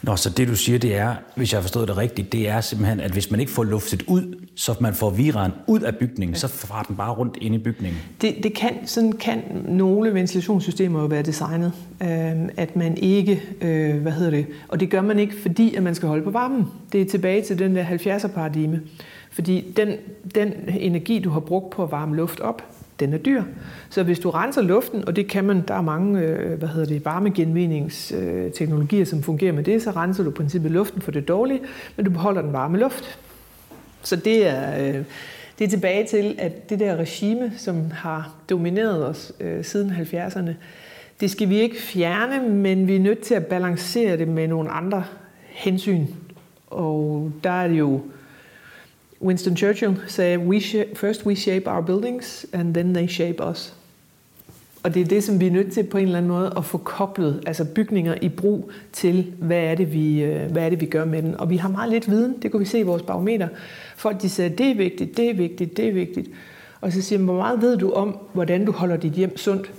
Nå, så det du siger, det er, hvis jeg har forstået det rigtigt, det er simpelthen, at hvis man ikke får luftet ud, så man får viraen ud af bygningen, ja. så farer den bare rundt ind i bygningen. Det, det kan, sådan kan nogle ventilationssystemer jo være designet, øh, at man ikke, øh, hvad hedder det, og det gør man ikke, fordi at man skal holde på varmen. Det er tilbage til den der 70'er paradigme. Fordi den, den energi, du har brugt på at varme luft op, den er dyr. Så hvis du renser luften, og det kan man, der er mange øh, hvad hedder det, varmegenvindingsteknologier, som fungerer med det, så renser du i princippet luften for det dårlige, men du beholder den varme luft. Så det er, øh, det er tilbage til, at det der regime, som har domineret os øh, siden 70'erne, det skal vi ikke fjerne, men vi er nødt til at balancere det med nogle andre hensyn. Og der er det jo Winston Churchill sagde, we first we shape our buildings, and then they shape us. Og det er det, som vi er nødt til på en eller anden måde at få koblet, altså bygninger i brug til, hvad er det, vi, øh, hvad er det, vi gør med den. Og vi har meget lidt viden, det kunne vi se i vores barometer. Folk de sagde, det er vigtigt, det er vigtigt, det er vigtigt. Og så siger man, hvor meget ved du om, hvordan du holder dit hjem sundt?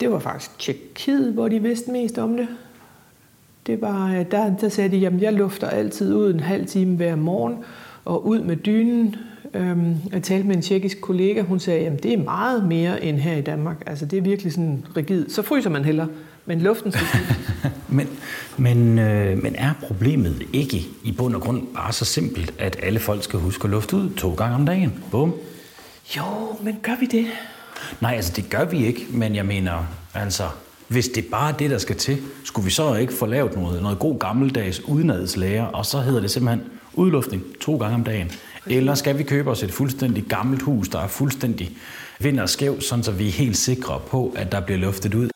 Det var faktisk Tjekkiet, hvor de vidste mest om det. Det var, øh, der, der sagde de, at jeg lufter altid ud en halv time hver morgen, og ud med dynen. Øhm, jeg talte med en tjekkisk kollega, hun sagde, at det er meget mere end her i Danmark. Altså det er virkelig sådan rigid. Så fryser man heller, men luften skal men, men, øh, men er problemet ikke i bund og grund bare så simpelt, at alle folk skal huske at lufte ud to gange om dagen? Bum. Jo, men gør vi det? Nej, altså det gør vi ikke, men jeg mener, altså, hvis det bare er det, der skal til, skulle vi så ikke få lavet noget, noget god gammeldags udenadslære, og så hedder det simpelthen udluftning to gange om dagen. Eller skal vi købe os et fuldstændig gammelt hus, der er fuldstændig vind og skæv, sådan så vi er helt sikre på, at der bliver luftet ud?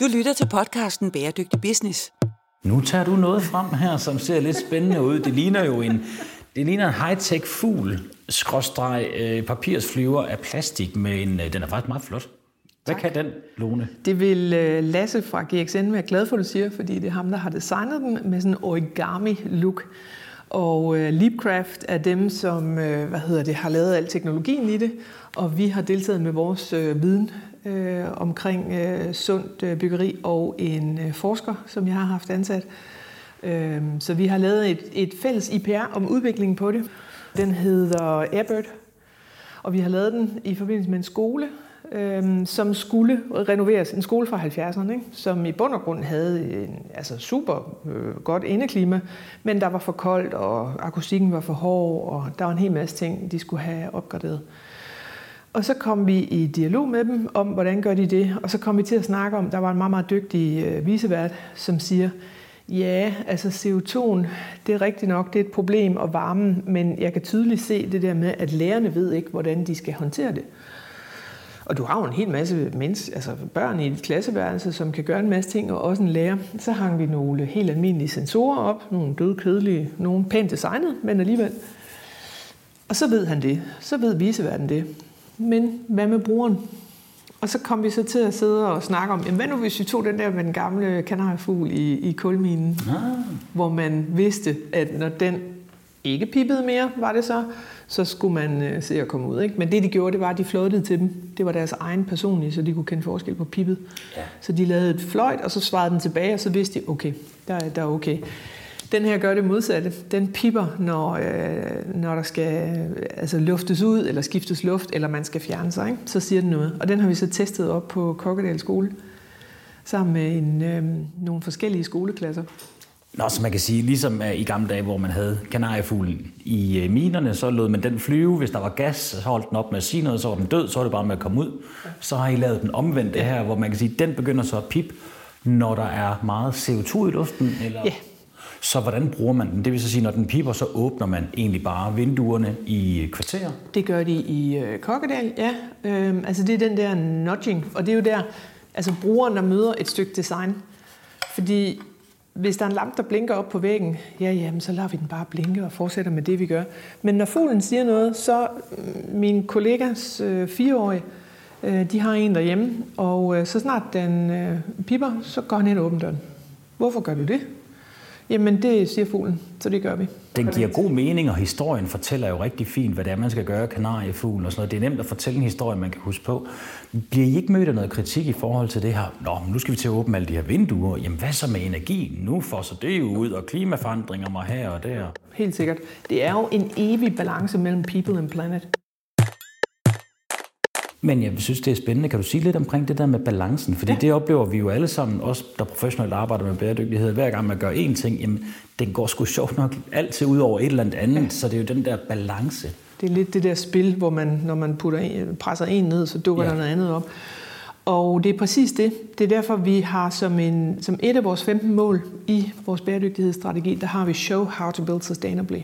Du lytter til podcasten Bæredygtig Business. Nu tager du noget frem her, som ser lidt spændende ud. Det ligner jo en, det ligner en high-tech fugl, skråstreg øh, papirsflyver af plastik, med en, øh, den er faktisk meget flot. Hvad tak. kan den, Lone? Det vil øh, Lasse fra GXN være glad for, at du siger, fordi det er ham, der har designet den med sådan en origami-look. Og øh, Leapcraft er dem, som øh, hvad hedder det, har lavet al teknologien i det, og vi har deltaget med vores øh, viden øh, omkring øh, sundt øh, byggeri og en øh, forsker, som jeg har haft ansat. Øh, så vi har lavet et, et fælles IPR om udviklingen på det. Den hedder Airbird, og vi har lavet den i forbindelse med en skole, øh, som skulle renoveres. En skole fra 70'erne, ikke? som i bund og grund havde en altså super øh, godt indeklima, men der var for koldt, og akustikken var for hård, og der var en hel masse ting, de skulle have opgraderet. Og så kom vi i dialog med dem om, hvordan gør de det, og så kom vi til at snakke om, der var en meget, meget dygtig øh, visevært, som siger, Ja, altså CO2'en, det er rigtigt nok, det er et problem, og varmen, men jeg kan tydeligt se det der med, at lærerne ved ikke, hvordan de skal håndtere det. Og du har jo en hel masse mens, altså børn i et klasseværelse, som kan gøre en masse ting, og også en lærer. Så hang vi nogle helt almindelige sensorer op, nogle døde kedelige, nogle pænt designet, men alligevel. Og så ved han det. Så ved viseverden det. Men hvad med brugeren? Og så kom vi så til at sidde og snakke om, jamen hvad nu hvis vi tog den der med den gamle kanariefugl i, i kulminen, ah. hvor man vidste, at når den ikke pippede mere, var det så, så skulle man øh, se at komme ud. Ikke? Men det de gjorde, det var, at de fløjtede til dem. Det var deres egen personlige, så de kunne kende forskel på pippet. Ja. Så de lavede et fløjt, og så svarede den tilbage, og så vidste de, okay, der, der er okay. Den her gør det modsatte. Den pipper, når, øh, når der skal altså luftes ud, eller skiftes luft, eller man skal fjerne sig. Ikke? Så siger den noget. Og den har vi så testet op på Kokkedal skole, sammen med en, øh, nogle forskellige skoleklasser. Nå, så man kan sige, ligesom i gamle dage, hvor man havde kanariefuglen i øh, minerne, så lod man den flyve. Hvis der var gas, så holdt den op med at sige noget, så var den død, så var det bare med at komme ud. Så har I lavet den omvendte her, hvor man kan sige, den begynder så at pip, når der er meget CO2 i luften? Eller? Ja, så hvordan bruger man den? Det vil så sige, når den piper, så åbner man egentlig bare vinduerne i kvarter? Det gør de i øh, Kokkedal, ja. Øhm, altså det er den der nudging, og det er jo der, altså brugeren, der møder et stykke design. Fordi hvis der er en lampe, der blinker op på væggen, ja, jamen, så lader vi den bare blinke og fortsætter med det, vi gør. Men når fuglen siger noget, så mm, min kollegas øh, fireårige, øh, de har en derhjemme, og øh, så snart den øh, piper, så går han ind og åbner døren. Hvorfor gør du det? Jamen, det siger fuglen, så det gør vi. Den giver god mening, og historien fortæller jo rigtig fint, hvad det er, man skal gøre, kanariefuglen og sådan noget. Det er nemt at fortælle en historie, man kan huske på. Bliver I ikke mødt af noget kritik i forhold til det her? Nå, nu skal vi til at åbne alle de her vinduer. Jamen, hvad så med energi? Nu får så det jo ud, og klimaforandringer mig her og der. Helt sikkert. Det er jo en evig balance mellem people and planet. Men jeg synes, det er spændende. Kan du sige lidt omkring det der med balancen? Fordi ja. det oplever vi jo alle sammen, også der professionelt arbejder med bæredygtighed. Hver gang man gør én ting, jamen, den går sgu sjovt nok altid ud over et eller andet. Ja. Så det er jo den der balance. Det er lidt det der spil, hvor man, når man putter en, presser en ned, så dukker ja. der noget andet op. Og det er præcis det. Det er derfor, vi har som, en, som et af vores 15 mål i vores bæredygtighedsstrategi, der har vi Show How to Build Sustainably.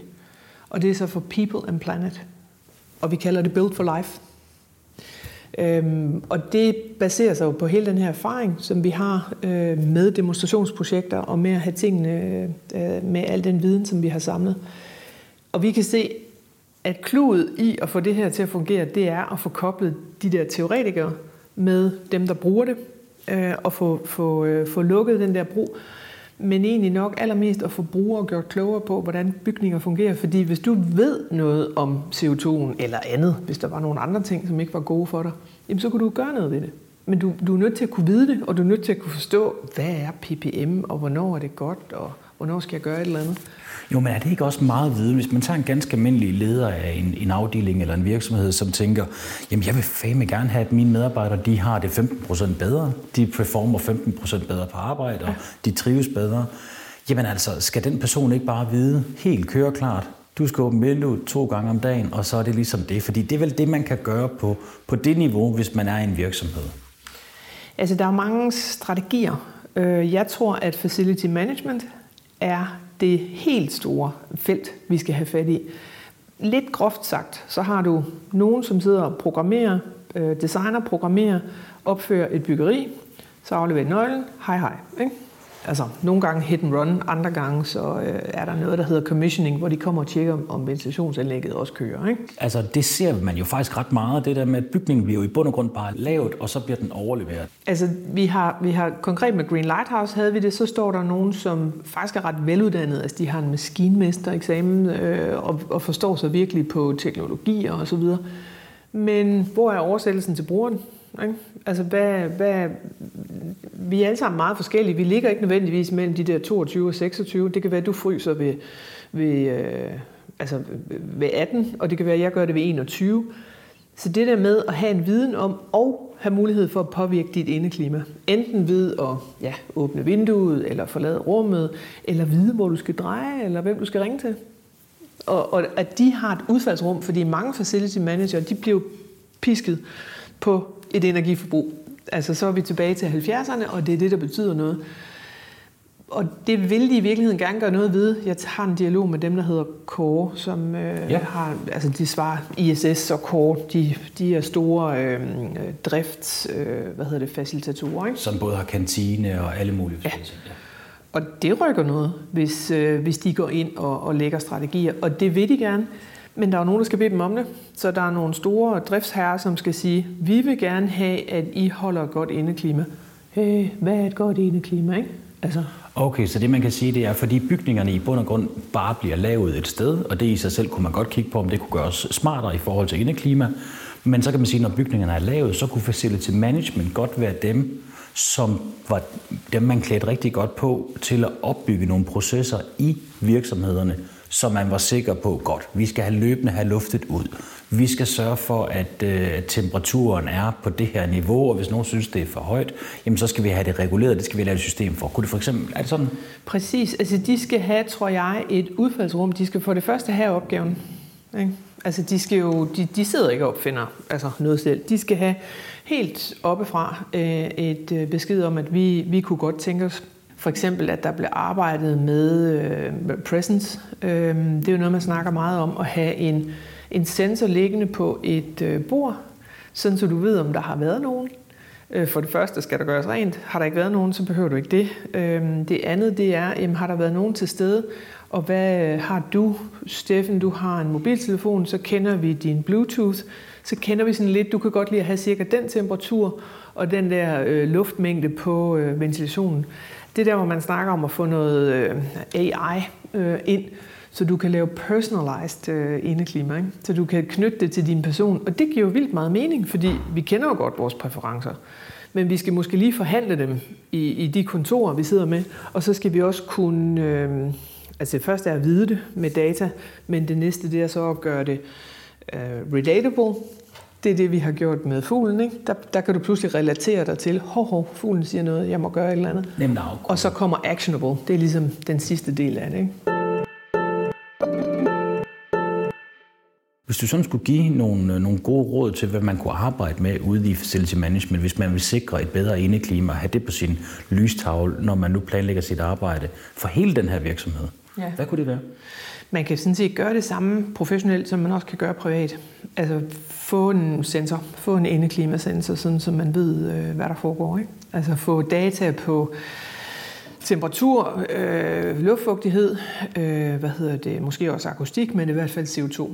Og det er så for People and Planet. Og vi kalder det Build for Life. Øhm, og det baserer sig jo på hele den her erfaring, som vi har øh, med demonstrationsprojekter og med at have tingene øh, med al den viden, som vi har samlet. Og vi kan se, at kludet i at få det her til at fungere, det er at få koblet de der teoretikere med dem, der bruger det, øh, og få, få, øh, få lukket den der brug men egentlig nok allermest at få brugere gjort klogere på, hvordan bygninger fungerer. Fordi hvis du ved noget om CO2'en eller andet, hvis der var nogle andre ting, som ikke var gode for dig, jamen så kunne du gøre noget ved det. Men du, du er nødt til at kunne vide det, og du er nødt til at kunne forstå, hvad er PPM, og hvornår er det godt, og hvornår skal jeg gøre et eller andet. Jo, men er det ikke også meget viden, hvis man tager en ganske almindelig leder af en, en afdeling eller en virksomhed, som tænker, jamen jeg vil fandme gerne have, at mine medarbejdere de har det 15% bedre, de performer 15% bedre på arbejde, og de trives bedre. Jamen altså, skal den person ikke bare vide helt køreklart, du skal åbne vinduet to gange om dagen, og så er det ligesom det. Fordi det er vel det, man kan gøre på, på det niveau, hvis man er i en virksomhed. Altså, der er mange strategier. Øh, jeg tror, at facility management er det helt store felt, vi skal have fat i. Lidt groft sagt, så har du nogen, som sidder og programmerer, øh, designer, programmerer, opfører et byggeri, så afleverer nøglen, hej hej. Ikke? Altså nogle gange hit and run, andre gange så øh, er der noget, der hedder commissioning, hvor de kommer og tjekker, om ventilationsanlægget også kører. Ikke? Altså det ser man jo faktisk ret meget, det der med, at bygningen bliver jo i bund og grund bare lavet, og så bliver den overleveret. Altså vi har, vi har konkret med Green Lighthouse havde vi det, så står der nogen, som faktisk er ret veluddannede, altså de har en maskinmestereksamen øh, og, og forstår sig virkelig på teknologier og så videre. Men hvor er oversættelsen til brugeren? Ikke? Altså, hvad, hvad, vi er alle sammen meget forskellige. Vi ligger ikke nødvendigvis mellem de der 22 og 26. Det kan være, at du fryser ved, ved, øh, altså ved 18, og det kan være, at jeg gør det ved 21. Så det der med at have en viden om og have mulighed for at påvirke dit indeklima, enten ved at ja, åbne vinduet, eller forlade rummet, eller vide, hvor du skal dreje, eller hvem du skal ringe til. Og, og at de har et udfaldsrum, fordi mange facility manager, de bliver pisket på et energiforbrug. Altså så er vi tilbage til 70'erne, og det er det, der betyder noget. Og det vil de i virkeligheden gerne gøre noget ved. Jeg har en dialog med dem, der hedder Core, som øh, ja. har, altså de svarer ISS og Core, de, de er store øh, drifts, øh, hvad hedder det, facilitatorer. Ikke? Som både har kantine og alle mulige ja. ting. Ja. Og det rykker noget, hvis, øh, hvis de går ind og, og lægger strategier, og det vil de gerne. Men der er nogen, der skal bede dem om det. Så der er nogle store driftsherrer, som skal sige, vi vil gerne have, at I holder et godt indeklima. Hey, hvad er et godt indeklima, ikke? Altså. Okay, så det man kan sige, det er, fordi bygningerne i bund og grund bare bliver lavet et sted, og det i sig selv kunne man godt kigge på, om det kunne gøres smartere i forhold til indeklima. Men så kan man sige, når bygningerne er lavet, så kunne facility management godt være dem, som var dem, man klædte rigtig godt på til at opbygge nogle processer i virksomhederne, så man var sikker på, godt, vi skal have løbende have luftet ud. Vi skal sørge for, at øh, temperaturen er på det her niveau, og hvis nogen synes, det er for højt, jamen så skal vi have det reguleret, det skal vi lave et system for. Kunne det for eksempel, er det sådan? Præcis, altså de skal have, tror jeg, et udfaldsrum. De skal for det første have opgaven. Ikke? Altså de, skal jo, de, de sidder ikke og opfinder altså noget selv. De skal have helt oppefra øh, et øh, besked om, at vi, vi kunne godt tænke os for eksempel, at der blev arbejdet med øh, presence. Øh, det er jo noget, man snakker meget om, at have en, en sensor liggende på et øh, bord, sådan så du ved, om der har været nogen. Øh, for det første skal der gøres rent. Har der ikke været nogen, så behøver du ikke det. Øh, det andet, det er, jamen, har der været nogen til stede? Og hvad øh, har du, Steffen? Du har en mobiltelefon, så kender vi din Bluetooth. Så kender vi sådan lidt, du kan godt lide at have cirka den temperatur og den der øh, luftmængde på øh, ventilationen. Det der, hvor man snakker om at få noget øh, AI øh, ind, så du kan lave personalized øh, indeklima. Ikke? Så du kan knytte det til din person. Og det giver jo vildt meget mening, fordi vi kender jo godt vores præferencer. Men vi skal måske lige forhandle dem i, i de kontorer, vi sidder med. Og så skal vi også kunne... Øh, altså det første er at vide det med data, men det næste det er så at gøre det øh, relatable, det er det, vi har gjort med fuglen. Ikke? Der, der kan du pludselig relatere dig til, hov, hov, fuglen siger noget, jeg må gøre et eller andet. Nemt Og så kommer actionable. Det er ligesom den sidste del af det. Ikke? Hvis du sådan skulle give nogle, nogle gode råd til, hvad man kunne arbejde med ude i facility management, hvis man vil sikre et bedre indeklima, have det på sin lystavle, når man nu planlægger sit arbejde for hele den her virksomhed, ja. hvad kunne det være? Man kan sådan set gøre det samme professionelt, som man også kan gøre privat. Altså få en sensor, få en indeklimasensor, sådan så man ved, øh, hvad der foregår. Ikke? Altså få data på temperatur, øh, luftfugtighed, øh, hvad hedder det, måske også akustik, men i hvert fald CO2.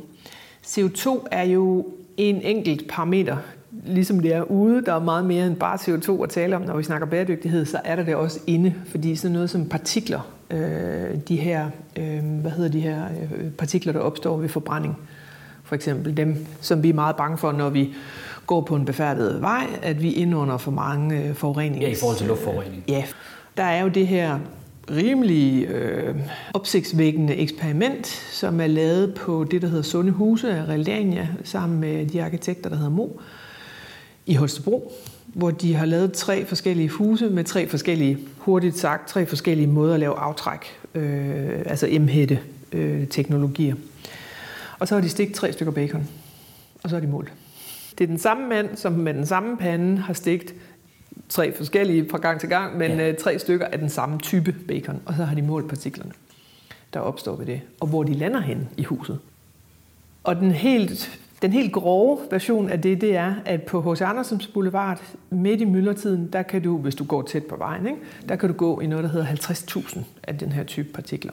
CO2 er jo en enkelt parameter, ligesom det er ude, der er meget mere end bare CO2 at tale om, når vi snakker bæredygtighed, så er der det også inde, fordi sådan noget som partikler, øh, de her, øh, hvad hedder de her øh, partikler, der opstår ved forbrænding, for eksempel dem, som vi er meget bange for, når vi går på en befærdet vej, at vi indånder for mange øh, forureninger. Ja, i forhold til luftforurening. Ja, der er jo det her rimelig øh, opsigtsvækkende eksperiment, som er lavet på det, der hedder Sunde Huse af Realdania, sammen med de arkitekter, der hedder Mo, i Holstebro, hvor de har lavet tre forskellige huse med tre forskellige, hurtigt sagt, tre forskellige måder at lave aftræk, øh, altså emhætte øh, teknologier. Og så har de stigt tre stykker bacon, og så er de målt. Det er den samme mand, som med den samme pande har stigt tre forskellige fra gang til gang, men ja. Øh, tre stykker af den samme type bacon, og så har de målt partiklerne, der opstår ved det, og hvor de lander hen i huset. Og den helt, den helt grove version af det, det er, at på H.C. Andersens Boulevard, midt i myldretiden, der kan du, hvis du går tæt på vejen, ikke, der kan du gå i noget, der hedder 50.000 af den her type partikler.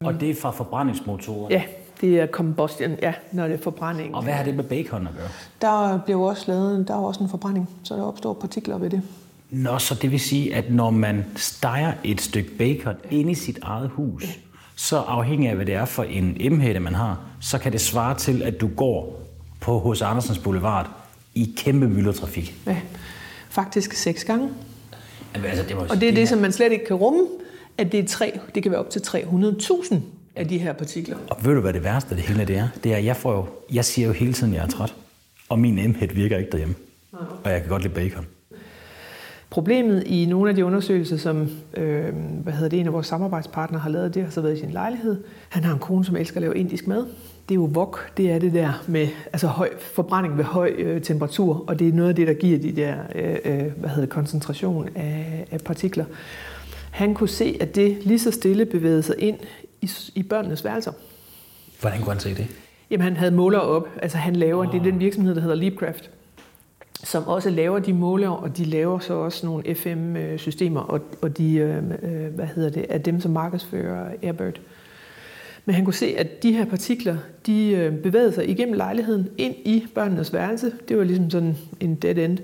Og det er fra forbrændingsmotorer? Ja, det er combustion, ja, når det er forbrænding. Og hvad har det med bacon at gøre? Der bliver også lavet, der er også en forbrænding, så der opstår partikler ved det. Nå, så det vil sige, at når man steger et stykke bacon ind i sit eget hus, så afhængig af, hvad det er for en emhætte, man har, så kan det svare til, at du går på hos Andersens Boulevard i kæmpe myldretrafik. Ja, faktisk seks gange. Altså, det og det er det, det som man slet ikke kan rumme, at det, er tre, det kan være op til 300.000 af de her partikler. Og ved du, hvad det værste af det hele det er? Det er, jeg, får jo, jeg siger jo hele tiden, at jeg er træt. Og min emhed virker ikke derhjemme. Og jeg kan godt lide bacon. Problemet i nogle af de undersøgelser, som øh, hvad hedder det, en af vores samarbejdspartnere har lavet, det har så været i sin lejlighed. Han har en kone, som elsker at lave indisk mad. Det er jo wok, det er det der med altså høj forbrænding ved høj øh, temperatur, og det er noget af det, der giver de der øh, øh hvad hedder koncentration af, af partikler. Han kunne se, at det lige så stille bevægede sig ind i, i børnenes værelser. Hvordan kunne han se det? Jamen, han havde måler op. Altså, han laver, oh. det er den virksomhed, der hedder Leapcraft som også laver de måler, og de laver så også nogle FM-systemer, og, og de, øh, øh, hvad hedder det, er dem, som markedsfører Airbird. Men han kunne se, at de her partikler, de øh, bevægede sig igennem lejligheden ind i børnenes værelse. Det var ligesom sådan en dead end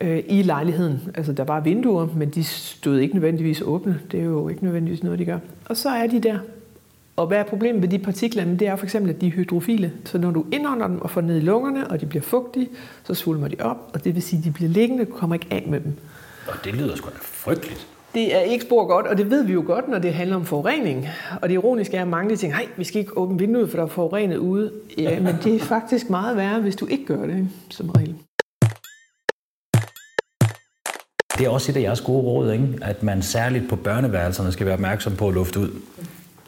øh, i lejligheden. Altså, der var vinduer, men de stod ikke nødvendigvis åbne. Det er jo ikke nødvendigvis noget, de gør. Og så er de der og hvad er problemet med de partikler? Det er for eksempel, at de er hydrofile. Så når du indånder dem og får ned i lungerne, og de bliver fugtige, så svulmer de op, og det vil sige, at de bliver liggende, du kommer ikke af med dem. Og det lyder sgu da frygteligt. Det er ikke spor godt, og det ved vi jo godt, når det handler om forurening. Og det ironiske er, at mange tænker, nej, vi skal ikke åbne vinduet, for der er forurenet ude. Ja, men det er faktisk meget værre, hvis du ikke gør det, som regel. Det er også et af jeres gode råd, ikke? at man særligt på børneværelserne skal være opmærksom på at lufte ud.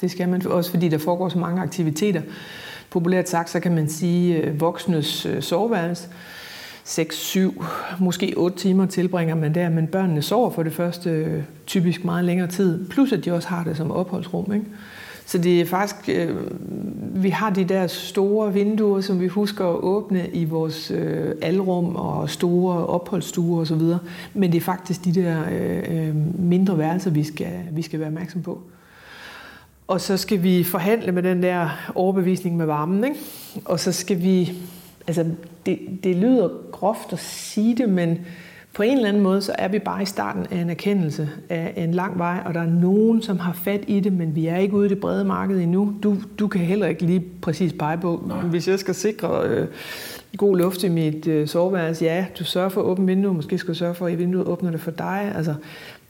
Det skal man også, fordi der foregår så mange aktiviteter. Populært sagt, så kan man sige, øh, voksnes øh, soveværelse. 6, 7, måske 8 timer tilbringer man der, men børnene sover for det første øh, typisk meget længere tid, plus at de også har det som opholdsrum. Ikke? Så det er faktisk, øh, vi har de der store vinduer, som vi husker at åbne i vores øh, alrum og store opholdsstuer osv., men det er faktisk de der øh, øh, mindre værelser, vi skal, vi skal være opmærksom på. Og så skal vi forhandle med den der overbevisning med varmen. Ikke? Og så skal vi... Altså, det, det lyder groft at sige det, men på en eller anden måde, så er vi bare i starten af en erkendelse af en lang vej, og der er nogen, som har fat i det, men vi er ikke ude i det brede marked endnu. Du, du kan heller ikke lige præcis pege på, Nej. hvis jeg skal sikre øh, god luft i mit øh, soveværelse, ja, du sørger for at åbne vinduet, måske skal du sørge for, at vinduet åbner det for dig. Altså,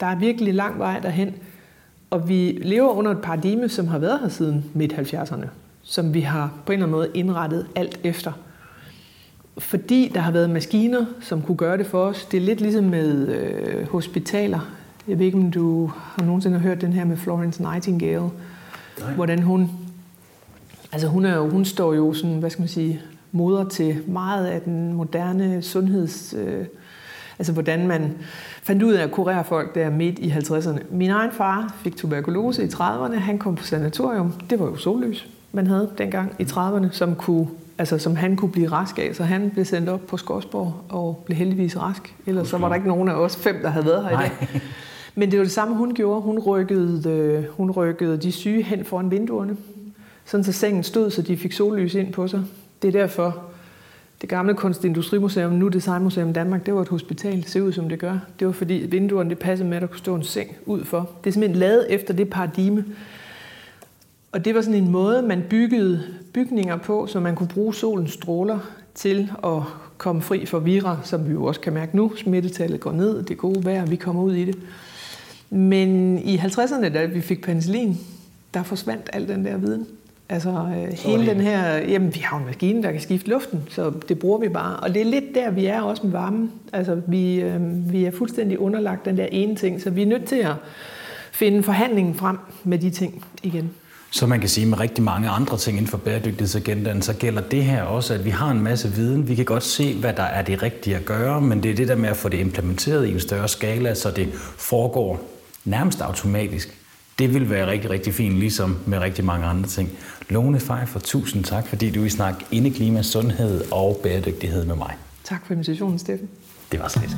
der er virkelig lang vej derhen. Og vi lever under et paradigme, som har været her siden midt-70'erne, som vi har på en eller anden måde indrettet alt efter. Fordi der har været maskiner, som kunne gøre det for os. Det er lidt ligesom med øh, hospitaler. Jeg ved ikke, om du har nogensinde hørt den her med Florence Nightingale. Nej. Hvordan hun... Altså hun, er jo, hun står jo sådan, hvad skal man sige, moder til meget af den moderne sundheds... Øh, altså hvordan man fandt ud af at kurere folk der midt i 50'erne. Min egen far fik tuberkulose i 30'erne. Han kom på sanatorium. Det var jo sollys, man havde dengang i 30'erne, som, kunne, altså, som han kunne blive rask af. Så han blev sendt op på Skorsborg og blev heldigvis rask. Ellers så var der ikke nogen af os fem, der havde været her Nej. i dag. Men det var det samme, hun gjorde. Hun rykkede, øh, hun rykkede de syge hen foran vinduerne. Sådan så sengen stod, så de fik sollys ind på sig. Det er derfor, det gamle Kunstindustrimuseum, nu Designmuseum Danmark, det var et hospital, ser ud som det gør. Det var fordi vinduerne det passede med, at der kunne stå en seng ud for. Det er simpelthen lavet efter det paradigme. Og det var sådan en måde, man byggede bygninger på, så man kunne bruge solens stråler til at komme fri for vira, som vi jo også kan mærke nu. Smittetallet går ned, det gode vejr, vi kommer ud i det. Men i 50'erne, da vi fik penicillin, der forsvandt al den der viden. Altså øh, hele den her, jamen vi har jo en maskine, der kan skifte luften, så det bruger vi bare. Og det er lidt der, vi er også med varmen. Altså vi, øh, vi er fuldstændig underlagt den der ene ting, så vi er nødt til at finde forhandlingen frem med de ting igen. Så man kan sige med rigtig mange andre ting inden for bæredygtighedsagendaen, så gælder det her også, at vi har en masse viden. Vi kan godt se, hvad der er det rigtige at gøre, men det er det der med at få det implementeret i en større skala, så det foregår nærmest automatisk. Det vil være rigtig, rigtig fint, ligesom med rigtig mange andre ting. Lone Pfeiffer, tusind tak, fordi du vil snakke indeklima, sundhed og bæredygtighed med mig. Tak for invitationen, Steffen. Det var så lidt.